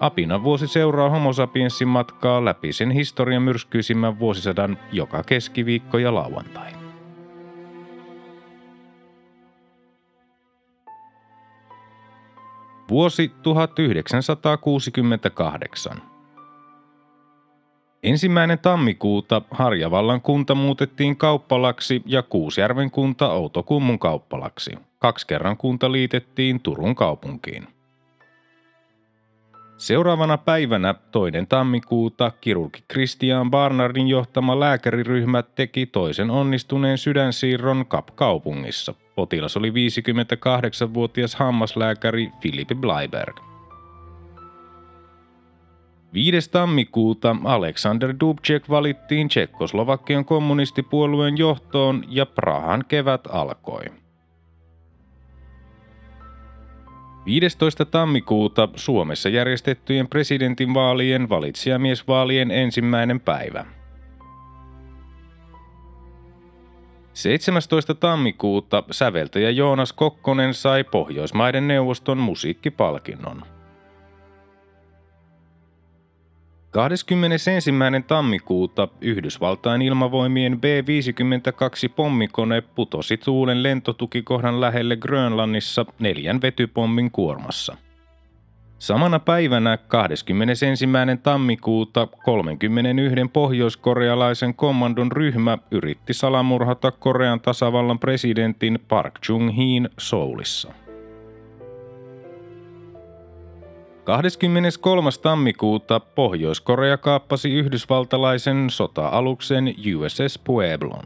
Apina vuosi seuraa homo sapiensin matkaa läpi sen historian myrskyisimmän vuosisadan joka keskiviikko ja lauantai. Vuosi 1968. Ensimmäinen tammikuuta Harjavallan kunta muutettiin kauppalaksi ja Kuusjärven kunta Outokummun kauppalaksi. Kaksi kerran kunta liitettiin Turun kaupunkiin. Seuraavana päivänä toinen tammikuuta kirurgi Christian Barnardin johtama lääkäriryhmä teki toisen onnistuneen sydänsiirron Kap-kaupungissa. Potilas oli 58-vuotias hammaslääkäri Philippe Bleiberg. 5. tammikuuta Alexander Dubček valittiin Tsekkoslovakian kommunistipuolueen johtoon ja Prahan kevät alkoi. 15. tammikuuta Suomessa järjestettyjen presidentinvaalien valitsijamiesvaalien ensimmäinen päivä. 17. tammikuuta säveltäjä Joonas Kokkonen sai Pohjoismaiden neuvoston musiikkipalkinnon. 21. tammikuuta Yhdysvaltain ilmavoimien B-52 pommikone putosi tuulen lentotukikohdan lähelle Grönlannissa neljän vetypommin kuormassa. Samana päivänä 21. tammikuuta 31 pohjoiskorealaisen kommandon ryhmä yritti salamurhata Korean tasavallan presidentin Park Chung-heen Soulissa. 23. tammikuuta Pohjois-Korea kaappasi yhdysvaltalaisen sota-aluksen USS Pueblon.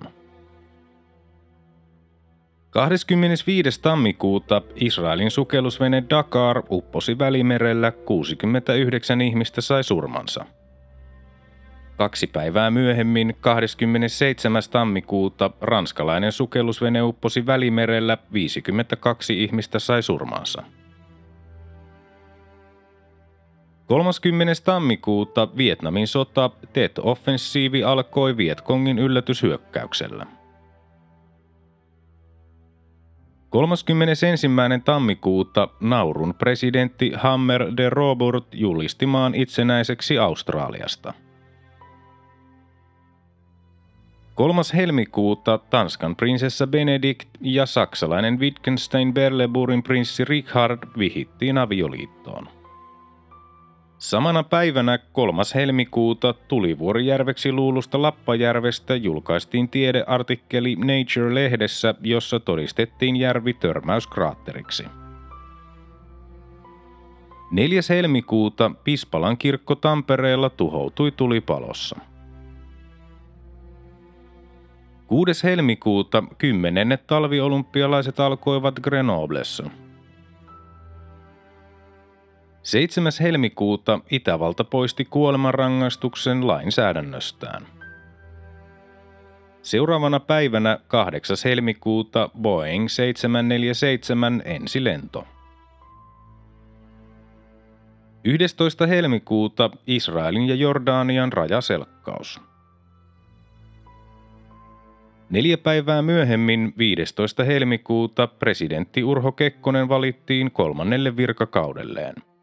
25. tammikuuta Israelin sukellusvene Dakar upposi välimerellä, 69 ihmistä sai surmansa. Kaksi päivää myöhemmin, 27. tammikuuta, ranskalainen sukellusvene upposi välimerellä, 52 ihmistä sai surmansa. 30. tammikuuta Vietnamin sota Tet-offensiivi alkoi Vietkongin yllätyshyökkäyksellä. 31. tammikuuta Naurun presidentti Hammer de Robert julisti maan itsenäiseksi Australiasta. 3. helmikuuta Tanskan prinsessa Benedikt ja saksalainen Wittgenstein Berleburin prinssi Richard vihittiin avioliittoon. Samana päivänä 3. helmikuuta Tulivuorijärveksi luulusta Lappajärvestä julkaistiin tiedeartikkeli Nature-lehdessä, jossa todistettiin järvi törmäyskraatteriksi. 4. helmikuuta Pispalan kirkko Tampereella tuhoutui tulipalossa. 6. helmikuuta kymmenennet talviolympialaiset alkoivat Grenoblessa – 7. helmikuuta Itävalta poisti kuolemanrangaistuksen lainsäädännöstään. Seuraavana päivänä 8. helmikuuta Boeing 747 ensilento. 11. helmikuuta Israelin ja Jordanian rajaselkkaus. Neljä päivää myöhemmin 15. helmikuuta presidentti Urho Kekkonen valittiin kolmannelle virkakaudelleen –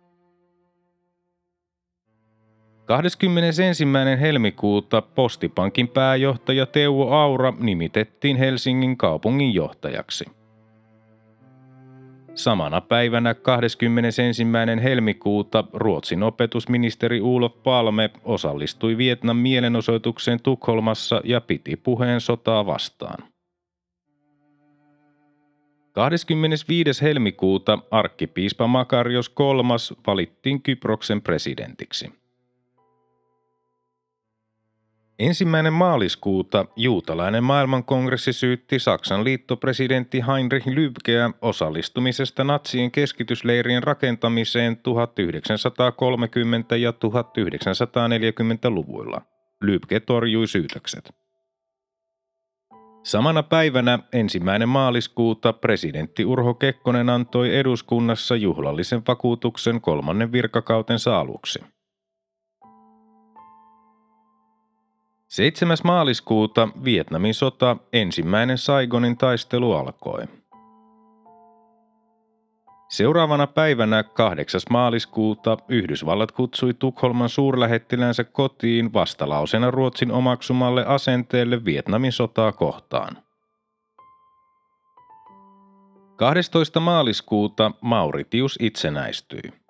21. helmikuuta Postipankin pääjohtaja Teuvo Aura nimitettiin Helsingin kaupungin johtajaksi. Samana päivänä 21. helmikuuta Ruotsin opetusministeri Ulof Palme osallistui Vietnam mielenosoitukseen Tukholmassa ja piti puheen sotaa vastaan. 25. helmikuuta arkkipiispa Makarios III valittiin Kyproksen presidentiksi. Ensimmäinen maaliskuuta juutalainen maailmankongressi syytti Saksan liittopresidentti Heinrich Lübkeä osallistumisesta natsien keskitysleirien rakentamiseen 1930- ja 1940-luvuilla. Lübke torjui syytökset. Samana päivänä ensimmäinen maaliskuuta presidentti Urho Kekkonen antoi eduskunnassa juhlallisen vakuutuksen kolmannen virkakautensa aluksi. 7. maaliskuuta Vietnamin sota, ensimmäinen Saigonin taistelu alkoi. Seuraavana päivänä 8. maaliskuuta Yhdysvallat kutsui Tukholman suurlähettiläänsä kotiin vastalausena Ruotsin omaksumalle asenteelle Vietnamin sotaa kohtaan. 12. maaliskuuta Mauritius itsenäistyi.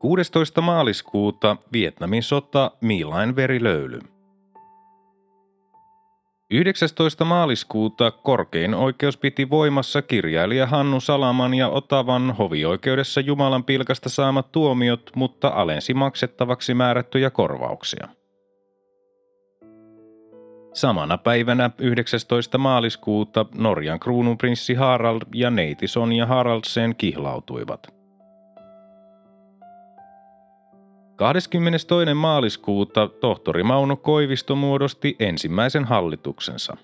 16. maaliskuuta Vietnamin sota Miilain verilöyly. 19. maaliskuuta korkein oikeus piti voimassa kirjailija Hannu Salaman ja Otavan hovioikeudessa Jumalan pilkasta saamat tuomiot, mutta alensi maksettavaksi määrättyjä korvauksia. Samana päivänä 19. maaliskuuta Norjan kruununprinssi Harald ja neiti Sonja Haraldsen kihlautuivat – 22. maaliskuuta tohtori Mauno Koivisto muodosti ensimmäisen hallituksensa.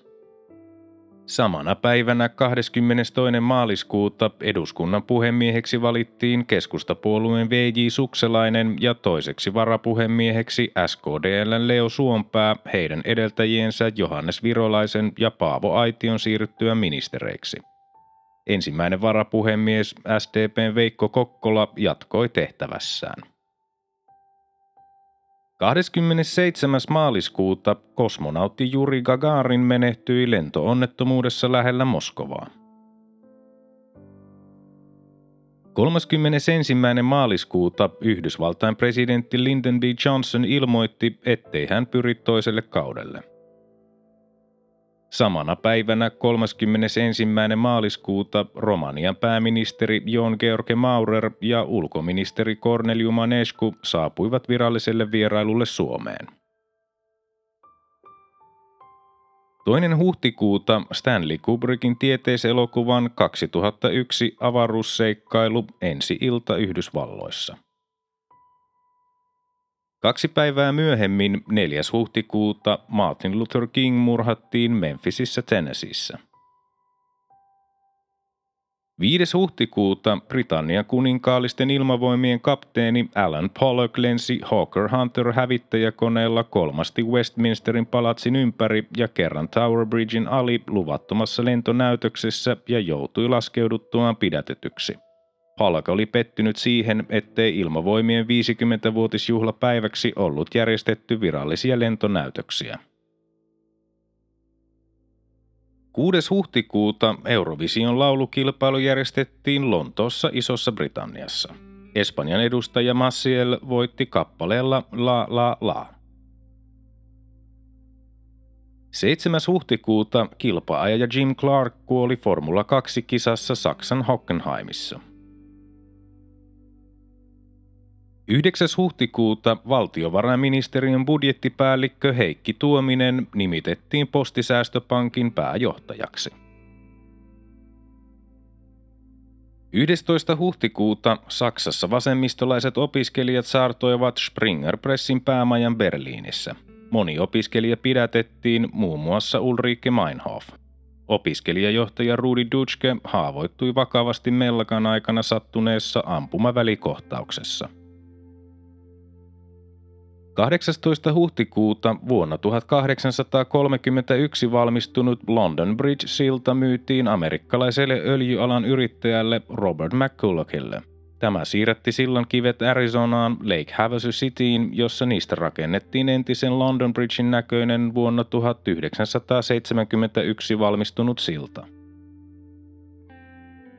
Samana päivänä 22. maaliskuuta eduskunnan puhemieheksi valittiin keskustapuolueen VJ Sukselainen ja toiseksi varapuhemieheksi SKDLn Leo Suompää heidän edeltäjiensä Johannes Virolaisen ja Paavo Aition siirryttyä ministereiksi. Ensimmäinen varapuhemies SDPn Veikko Kokkola jatkoi tehtävässään. 27. maaliskuuta kosmonautti Juri Gagarin menehtyi lentoonnettomuudessa lähellä Moskovaa. 31. maaliskuuta Yhdysvaltain presidentti Lyndon B. Johnson ilmoitti, ettei hän pyri toiselle kaudelle – Samana päivänä 31. maaliskuuta Romanian pääministeri Jon George Maurer ja ulkoministeri Corneliu Manescu saapuivat viralliselle vierailulle Suomeen. Toinen huhtikuuta Stanley Kubrickin tieteiselokuvan 2001 avaruusseikkailu Ensi ilta Yhdysvalloissa – Kaksi päivää myöhemmin, 4. huhtikuuta, Martin Luther King murhattiin Memphisissä Tennesseeissä. 5. huhtikuuta Britannian kuninkaallisten ilmavoimien kapteeni Alan Pollock lensi Hawker Hunter hävittäjäkoneella kolmasti Westminsterin palatsin ympäri ja kerran Tower Bridgein ali luvattomassa lentonäytöksessä ja joutui laskeuduttuaan pidätetyksi. Palka oli pettynyt siihen, ettei ilmavoimien 50-vuotisjuhlapäiväksi ollut järjestetty virallisia lentonäytöksiä. 6. huhtikuuta Eurovision laulukilpailu järjestettiin Lontoossa Isossa Britanniassa. Espanjan edustaja Massiel voitti kappaleella La La La. 7. huhtikuuta kilpaaja Jim Clark kuoli Formula 2-kisassa Saksan Hockenheimissa. 9. huhtikuuta valtiovarainministeriön budjettipäällikkö Heikki Tuominen nimitettiin Postisäästöpankin pääjohtajaksi. 11. huhtikuuta Saksassa vasemmistolaiset opiskelijat saartoivat Springer Pressin päämajan Berliinissä. Moni opiskelija pidätettiin, muun muassa Ulrike Meinhof. Opiskelijajohtaja Rudi Dutschke haavoittui vakavasti mellakan aikana sattuneessa ampumavälikohtauksessa. 18. huhtikuuta vuonna 1831 valmistunut London Bridge-silta myytiin amerikkalaiselle öljyalan yrittäjälle Robert McCullochille. Tämä siirretti sillan kivet Arizonaan Lake Havasu Cityin, jossa niistä rakennettiin entisen London Bridgein näköinen vuonna 1971 valmistunut silta.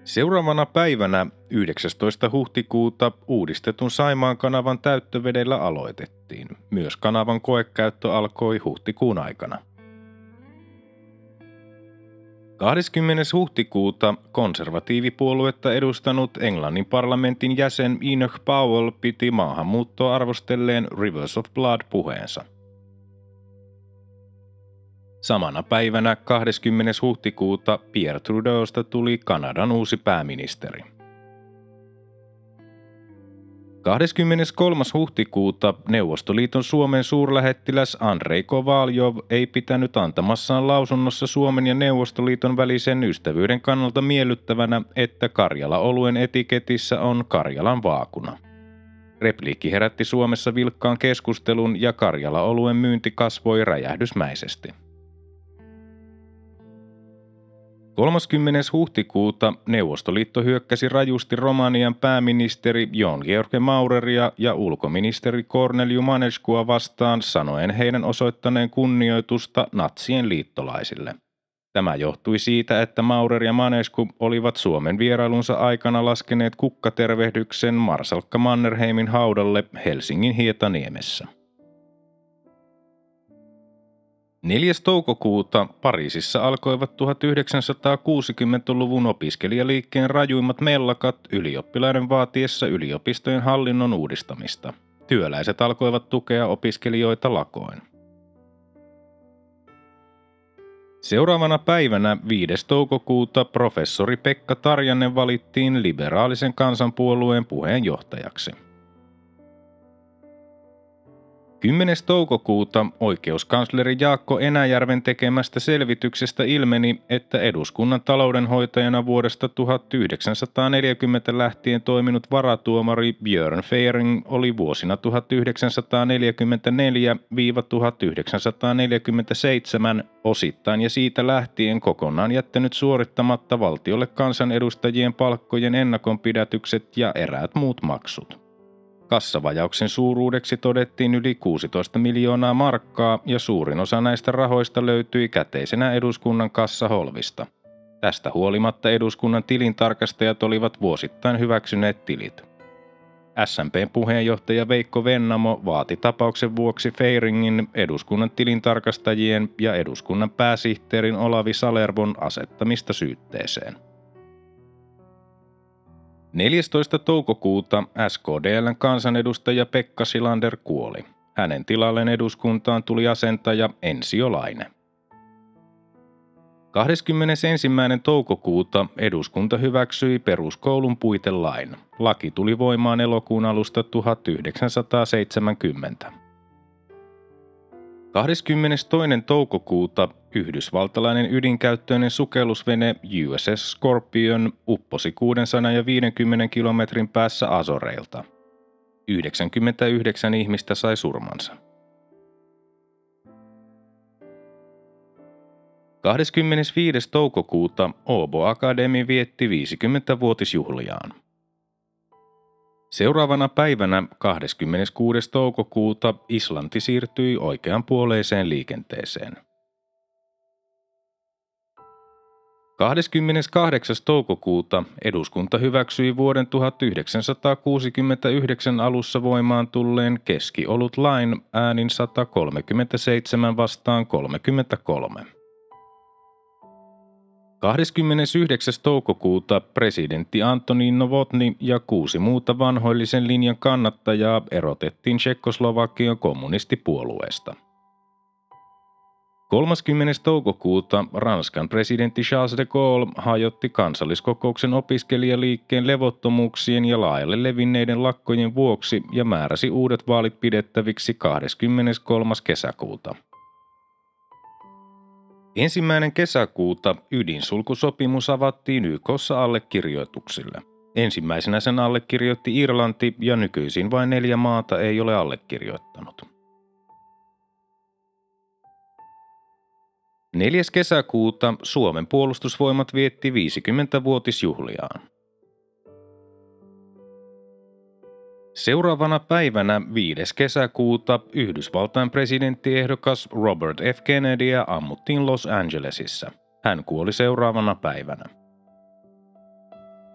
Seuraavana päivänä 19. huhtikuuta uudistetun Saimaan kanavan täyttövedellä aloitettiin. Myös kanavan koekäyttö alkoi huhtikuun aikana. 20. huhtikuuta konservatiivipuoluetta edustanut Englannin parlamentin jäsen Enoch Powell piti maahanmuuttoa arvostelleen Rivers of Blood puheensa – Samana päivänä 20. huhtikuuta Pierre Trudeausta tuli Kanadan uusi pääministeri. 23. huhtikuuta Neuvostoliiton Suomen suurlähettiläs Andrei Kovaljov ei pitänyt antamassaan lausunnossa Suomen ja Neuvostoliiton välisen ystävyyden kannalta miellyttävänä, että Karjala-oluen etiketissä on Karjalan vaakuna. Repliikki herätti Suomessa vilkkaan keskustelun ja Karjala-oluen myynti kasvoi räjähdysmäisesti. 30. huhtikuuta Neuvostoliitto hyökkäsi rajusti Romanian pääministeri Jon George Maureria ja ulkoministeri Corneliu Maneskua vastaan sanoen heidän osoittaneen kunnioitusta natsien liittolaisille. Tämä johtui siitä, että Maurer ja Manesku olivat Suomen vierailunsa aikana laskeneet kukkatervehdyksen Marsalkka Mannerheimin haudalle Helsingin Hietaniemessä. 4. toukokuuta Pariisissa alkoivat 1960-luvun opiskelijaliikkeen rajuimmat mellakat ylioppilaiden vaatiessa yliopistojen hallinnon uudistamista. Työläiset alkoivat tukea opiskelijoita lakoin. Seuraavana päivänä 5. toukokuuta professori Pekka Tarjanne valittiin liberaalisen kansanpuolueen puheenjohtajaksi. 10. toukokuuta oikeuskansleri Jaakko Enäjärven tekemästä selvityksestä ilmeni, että eduskunnan taloudenhoitajana vuodesta 1940 lähtien toiminut varatuomari Björn Feiring oli vuosina 1944-1947 osittain ja siitä lähtien kokonaan jättänyt suorittamatta valtiolle kansanedustajien palkkojen ennakonpidätykset ja eräät muut maksut. Kassavajauksen suuruudeksi todettiin yli 16 miljoonaa markkaa ja suurin osa näistä rahoista löytyi käteisenä eduskunnan kassaholvista. Tästä huolimatta eduskunnan tilintarkastajat olivat vuosittain hyväksyneet tilit. SMPn puheenjohtaja Veikko Vennamo vaati tapauksen vuoksi Feiringin eduskunnan tilintarkastajien ja eduskunnan pääsihteerin Olavi Salervon asettamista syytteeseen. 14. toukokuuta SKDLn kansanedustaja Pekka Silander kuoli. Hänen tilalleen eduskuntaan tuli asentaja Ensio Laine. 21. toukokuuta eduskunta hyväksyi peruskoulun puitelain. Laki tuli voimaan elokuun alusta 1970. 22. toukokuuta Yhdysvaltalainen ydinkäyttöinen sukellusvene USS Scorpion upposi 650 kilometrin päässä Azoreilta. 99 ihmistä sai surmansa. 25. toukokuuta Åbo Akademi vietti 50-vuotisjuhliaan. Seuraavana päivänä 26. toukokuuta Islanti siirtyi oikeanpuoleiseen liikenteeseen. 28. toukokuuta eduskunta hyväksyi vuoden 1969 alussa voimaan tulleen keskiolut lain äänin 137 vastaan 33. 29. toukokuuta presidentti Antoni Novotny ja kuusi muuta vanhoillisen linjan kannattajaa erotettiin Tsekkoslovakian kommunistipuolueesta. 30. toukokuuta Ranskan presidentti Charles de Gaulle hajotti kansalliskokouksen opiskelijaliikkeen levottomuuksien ja laajalle levinneiden lakkojen vuoksi ja määräsi uudet vaalit pidettäviksi 23. kesäkuuta – Ensimmäinen kesäkuuta ydinsulkusopimus avattiin YKssa allekirjoituksille. Ensimmäisenä sen allekirjoitti Irlanti ja nykyisin vain neljä maata ei ole allekirjoittanut. 4. kesäkuuta Suomen puolustusvoimat vietti 50-vuotisjuhliaan. Seuraavana päivänä 5. kesäkuuta Yhdysvaltain presidenttiehdokas Robert F. Kennedyä ammuttiin Los Angelesissa. Hän kuoli seuraavana päivänä.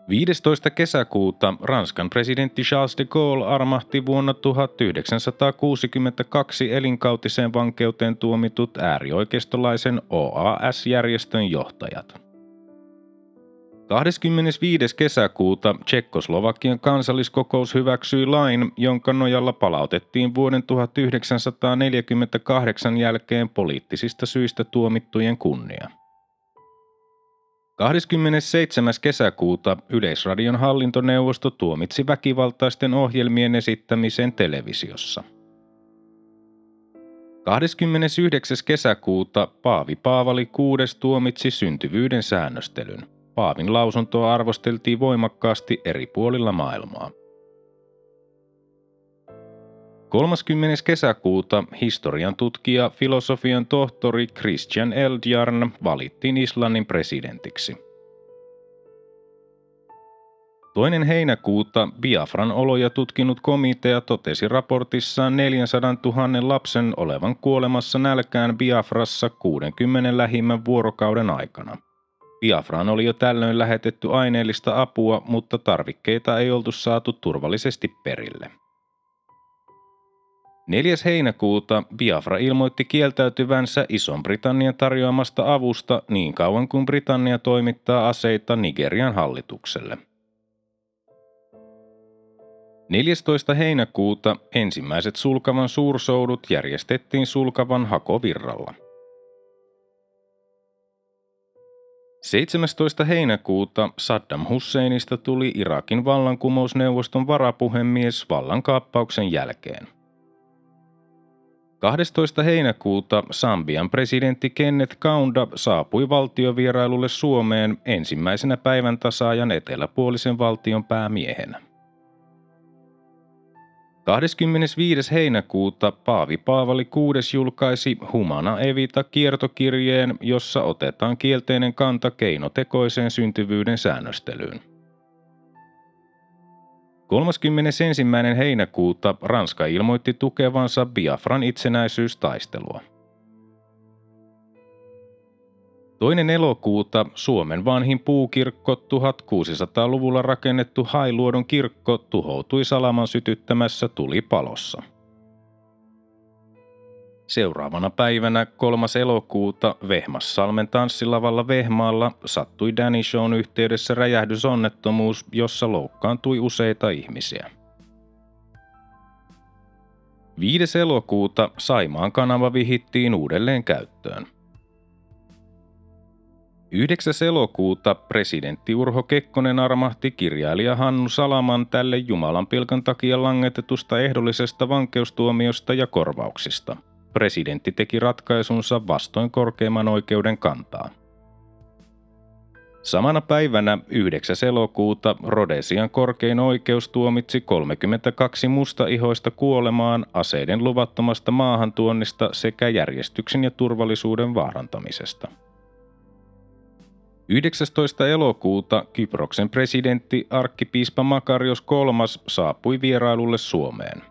15. kesäkuuta Ranskan presidentti Charles de Gaulle armahti vuonna 1962 elinkautiseen vankeuteen tuomitut äärioikeistolaisen OAS-järjestön johtajat. 25. kesäkuuta Tsekkoslovakian kansalliskokous hyväksyi lain, jonka nojalla palautettiin vuoden 1948 jälkeen poliittisista syistä tuomittujen kunnia. 27. kesäkuuta Yleisradion hallintoneuvosto tuomitsi väkivaltaisten ohjelmien esittämisen televisiossa. 29. kesäkuuta Paavi Paavali VI tuomitsi syntyvyyden säännöstelyn. Paavin lausuntoa arvosteltiin voimakkaasti eri puolilla maailmaa. 30. kesäkuuta historian tutkija, filosofian tohtori Christian Eldjarn valittiin Islannin presidentiksi. Toinen heinäkuuta Biafran oloja tutkinut komitea totesi raportissaan 400 000 lapsen olevan kuolemassa nälkään Biafrassa 60 lähimmän vuorokauden aikana. Biafraan oli jo tällöin lähetetty aineellista apua, mutta tarvikkeita ei oltu saatu turvallisesti perille. 4. heinäkuuta Biafra ilmoitti kieltäytyvänsä Ison-Britannian tarjoamasta avusta niin kauan kuin Britannia toimittaa aseita Nigerian hallitukselle. 14. heinäkuuta ensimmäiset Sulkavan suursoudut järjestettiin Sulkavan hakovirralla. 17. heinäkuuta Saddam Husseinista tuli Irakin vallankumousneuvoston varapuhemies vallankaappauksen jälkeen. 12. heinäkuuta Sambian presidentti Kenneth Kaunda saapui valtiovierailulle Suomeen ensimmäisenä päivän tasaajan eteläpuolisen valtion päämiehenä. 25. heinäkuuta Paavi Paavali VI julkaisi Humana Evita kiertokirjeen, jossa otetaan kielteinen kanta keinotekoiseen syntyvyyden säännöstelyyn. 31. heinäkuuta Ranska ilmoitti tukevansa Biafran itsenäisyystaistelua. Toinen elokuuta Suomen vanhin puukirkko 1600-luvulla rakennettu Hailuodon kirkko tuhoutui salaman sytyttämässä tulipalossa. Seuraavana päivänä 3. elokuuta Vehmassalmen tanssilavalla Vehmaalla sattui Danny Shown yhteydessä räjähdysonnettomuus, jossa loukkaantui useita ihmisiä. 5. elokuuta Saimaan kanava vihittiin uudelleen käyttöön. 9. elokuuta presidentti Urho Kekkonen armahti kirjailija Hannu Salaman tälle Jumalan pilkan takia langetetusta ehdollisesta vankeustuomiosta ja korvauksista. Presidentti teki ratkaisunsa vastoin korkeimman oikeuden kantaa. Samana päivänä 9. elokuuta Rodesian korkein oikeus tuomitsi 32 mustaihoista kuolemaan aseiden luvattomasta maahantuonnista sekä järjestyksen ja turvallisuuden vaarantamisesta. 19. elokuuta Kyproksen presidentti arkkipiispa Makarios III saapui vierailulle Suomeen.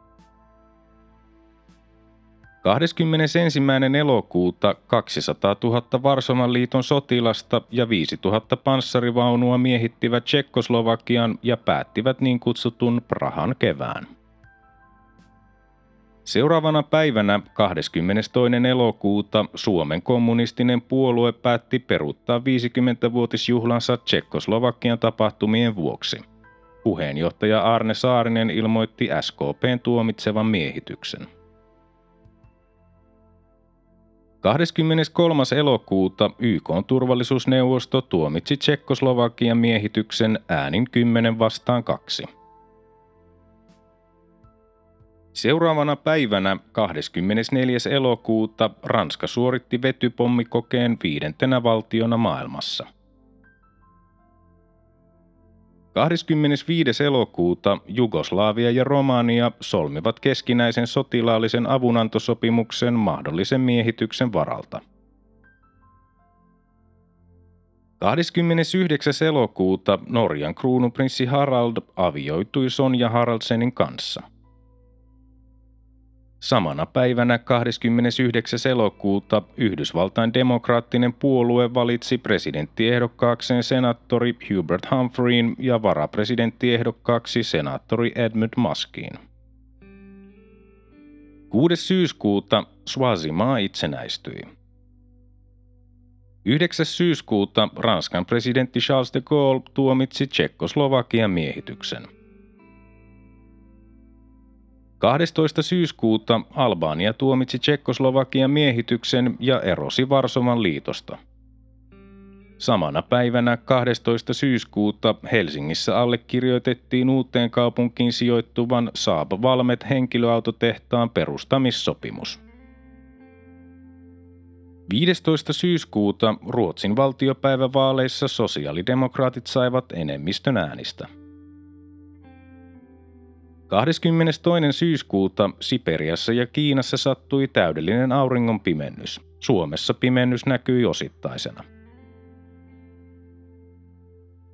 21. elokuuta 200 000 Varsovan liiton sotilasta ja 5 000 panssarivaunua miehittivät Tsekkoslovakian ja päättivät niin kutsutun Prahan kevään. Seuraavana päivänä 22. elokuuta Suomen kommunistinen puolue päätti peruuttaa 50-vuotisjuhlansa Tsekkoslovakian tapahtumien vuoksi. Puheenjohtaja Arne Saarinen ilmoitti SKPn tuomitsevan miehityksen. 23. elokuuta YK turvallisuusneuvosto tuomitsi Tsekkoslovakian miehityksen äänin 10 vastaan 2. Seuraavana päivänä 24. elokuuta Ranska suoritti vetypommikokeen viidentenä valtiona maailmassa. 25. elokuuta Jugoslavia ja Romania solmivat keskinäisen sotilaallisen avunantosopimuksen mahdollisen miehityksen varalta. 29. elokuuta Norjan kruunuprinssi Harald avioitui Sonja Haraldsenin kanssa. Samana päivänä 29. elokuuta Yhdysvaltain demokraattinen puolue valitsi presidenttiehdokkaakseen senaattori Hubert Humphreyin ja varapresidenttiehdokkaaksi senaattori Edmund Muskiin. 6. syyskuuta Swazimaa itsenäistyi. 9. syyskuuta Ranskan presidentti Charles de Gaulle tuomitsi Tsekkoslovakian miehityksen. 12. syyskuuta Albania tuomitsi Tsekkoslovakian miehityksen ja erosi Varsovan liitosta. Samana päivänä 12. syyskuuta Helsingissä allekirjoitettiin uuteen kaupunkiin sijoittuvan Saab Valmet henkilöautotehtaan perustamissopimus. 15. syyskuuta Ruotsin valtiopäivävaaleissa sosiaalidemokraatit saivat enemmistön äänistä. 22. syyskuuta Siperiassa ja Kiinassa sattui täydellinen auringon pimennys. Suomessa pimennys näkyi osittaisena.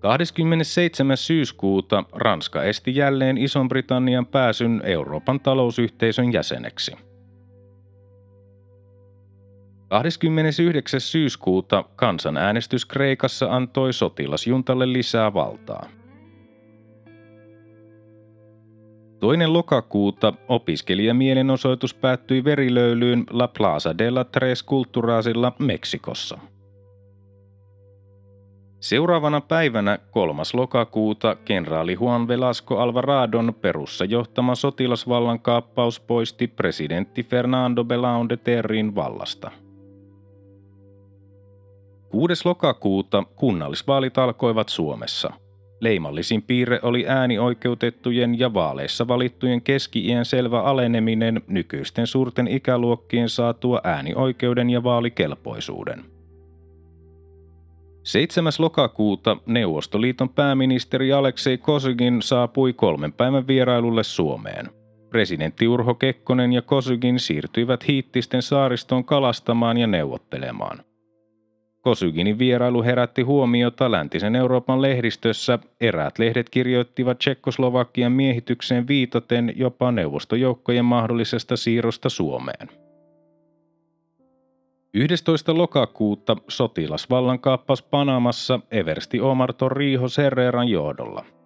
27. syyskuuta Ranska esti jälleen Ison-Britannian pääsyn Euroopan talousyhteisön jäseneksi – 29. syyskuuta kansanäänestys Kreikassa antoi sotilasjuntalle lisää valtaa. Toinen lokakuuta opiskelijamielenosoitus päättyi verilöylyyn La Plaza de la Tres Culturasilla Meksikossa. Seuraavana päivänä 3. lokakuuta kenraali Juan Velasco Alvaradon perussa johtama sotilasvallankaappaus poisti presidentti Fernando Belaunde Terrin vallasta – 6. lokakuuta kunnallisvaalit alkoivat Suomessa. Leimallisin piirre oli äänioikeutettujen ja vaaleissa valittujen keski-iän selvä aleneminen nykyisten suurten ikäluokkien saatua äänioikeuden ja vaalikelpoisuuden. 7. lokakuuta Neuvostoliiton pääministeri Aleksei Kosygin saapui kolmen päivän vierailulle Suomeen. Presidentti Urho Kekkonen ja Kosygin siirtyivät Hiittisten saaristoon kalastamaan ja neuvottelemaan. Kosyginin vierailu herätti huomiota läntisen Euroopan lehdistössä. Eräät lehdet kirjoittivat Tsekkoslovakian miehitykseen viitaten jopa neuvostojoukkojen mahdollisesta siirrosta Suomeen. 11. lokakuuta sotilasvallankaappaus Panamassa eversti Omar Torrijos Herreran johdolla –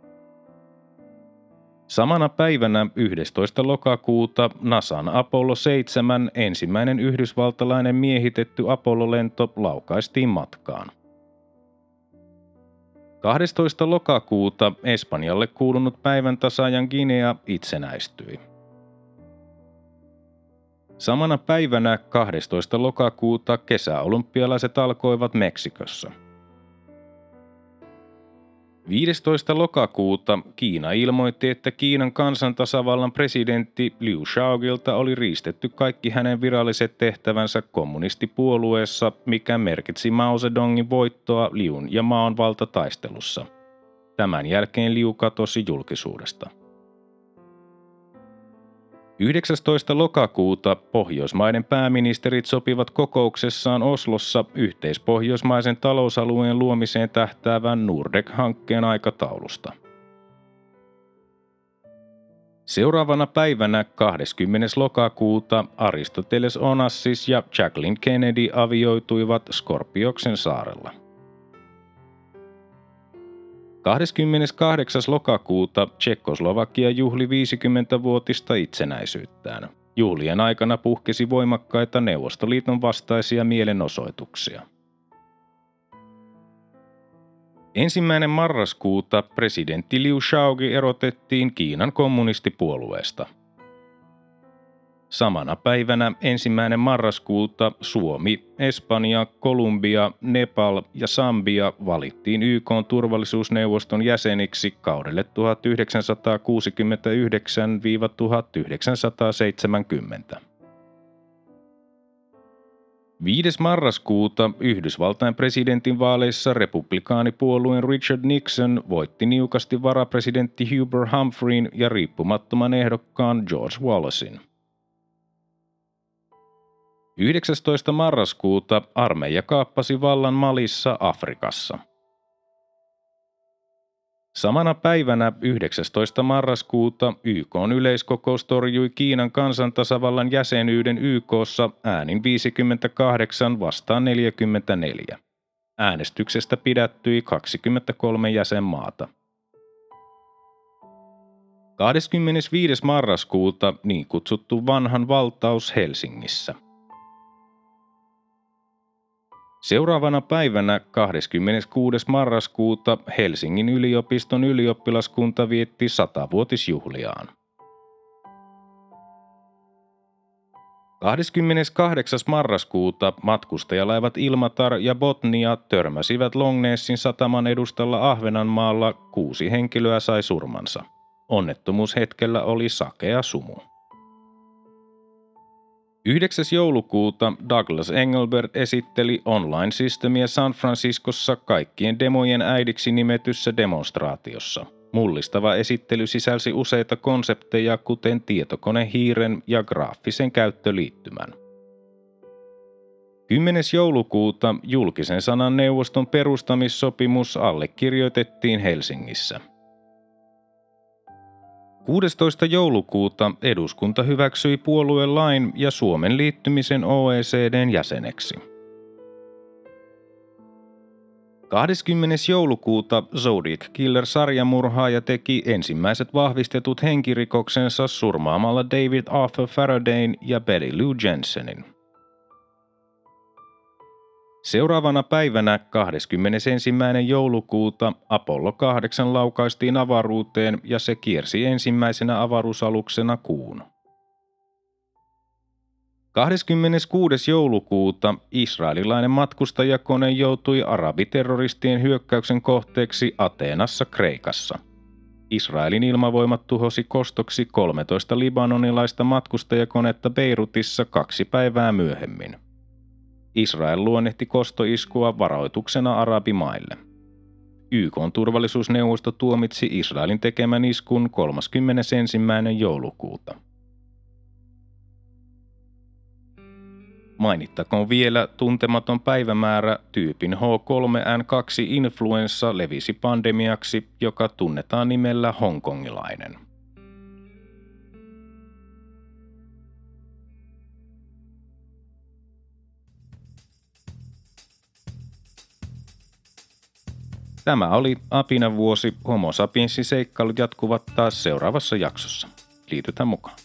Samana päivänä 11. lokakuuta NASAn Apollo 7 ensimmäinen yhdysvaltalainen miehitetty Apollo-lento laukaistiin matkaan. 12. lokakuuta Espanjalle kuulunut päivän tasaajan Guinea itsenäistyi. Samana päivänä 12. lokakuuta kesäolympialaiset alkoivat Meksikossa – 15. lokakuuta Kiina ilmoitti, että Kiinan kansantasavallan presidentti Liu Xiaogilta oli riistetty kaikki hänen viralliset tehtävänsä kommunistipuolueessa, mikä merkitsi Mao Zedongin voittoa Liun ja Maon valtataistelussa. Tämän jälkeen Liu katosi julkisuudesta. 19. lokakuuta Pohjoismaiden pääministerit sopivat kokouksessaan Oslossa yhteispohjoismaisen talousalueen luomiseen tähtäävän Nordek-hankkeen aikataulusta. Seuraavana päivänä 20. lokakuuta Aristoteles Onassis ja Jacqueline Kennedy avioituivat Skorpioksen saarella. 28. lokakuuta Tsekkoslovakia juhli 50-vuotista itsenäisyyttään. Juhlien aikana puhkesi voimakkaita Neuvostoliiton vastaisia mielenosoituksia. Ensimmäinen marraskuuta presidentti Liu Shaogi erotettiin Kiinan kommunistipuolueesta – Samana päivänä ensimmäinen marraskuuta Suomi, Espanja, Kolumbia, Nepal ja Sambia valittiin YK turvallisuusneuvoston jäseniksi kaudelle 1969-1970. 5. marraskuuta Yhdysvaltain presidentin vaaleissa republikaanipuolueen Richard Nixon voitti niukasti varapresidentti Hubert Humphreyn ja riippumattoman ehdokkaan George Wallacein – 19. marraskuuta armeija kaappasi vallan Malissa Afrikassa. Samana päivänä 19. marraskuuta YK yleiskokous torjui Kiinan kansantasavallan jäsenyyden YKssa äänin 58 vastaan 44. Äänestyksestä pidättyi 23 jäsenmaata. 25. marraskuuta niin kutsuttu vanhan valtaus Helsingissä – Seuraavana päivänä 26. marraskuuta Helsingin yliopiston ylioppilaskunta vietti satavuotisjuhliaan. 28. marraskuuta matkustajalaivat Ilmatar ja Botnia törmäsivät Longnessin sataman edustalla Ahvenanmaalla, kuusi henkilöä sai surmansa. Onnettomuushetkellä oli sakea sumu. 9. joulukuuta Douglas Engelbert esitteli online-systemiä San Franciscossa kaikkien demojen äidiksi nimetyssä demonstraatiossa. Mullistava esittely sisälsi useita konsepteja, kuten tietokonehiiren ja graafisen käyttöliittymän. 10. joulukuuta julkisen sanan neuvoston perustamissopimus allekirjoitettiin Helsingissä – 16. joulukuuta eduskunta hyväksyi puoluelain ja Suomen liittymisen OECDn jäseneksi. 20. joulukuuta Zodiac Killer-sarjamurhaaja teki ensimmäiset vahvistetut henkirikoksensa surmaamalla David Arthur Faradayn ja Betty Lou Jensenin. Seuraavana päivänä 21. joulukuuta Apollo 8 laukaistiin avaruuteen ja se kiersi ensimmäisenä avaruusaluksena kuun. 26. joulukuuta israelilainen matkustajakone joutui arabiterroristien hyökkäyksen kohteeksi Ateenassa Kreikassa. Israelin ilmavoimat tuhosi kostoksi 13 libanonilaista matkustajakonetta Beirutissa kaksi päivää myöhemmin. Israel luonnehti kostoiskua varoituksena arabimaille. YK turvallisuusneuvosto tuomitsi Israelin tekemän iskun 31. joulukuuta. Mainittakoon vielä tuntematon päivämäärä tyypin H3N2-influenssa levisi pandemiaksi, joka tunnetaan nimellä hongkongilainen. Tämä oli Apina vuosi. Homo sapiensin seikkailut jatkuvat taas seuraavassa jaksossa. Liitytään mukaan.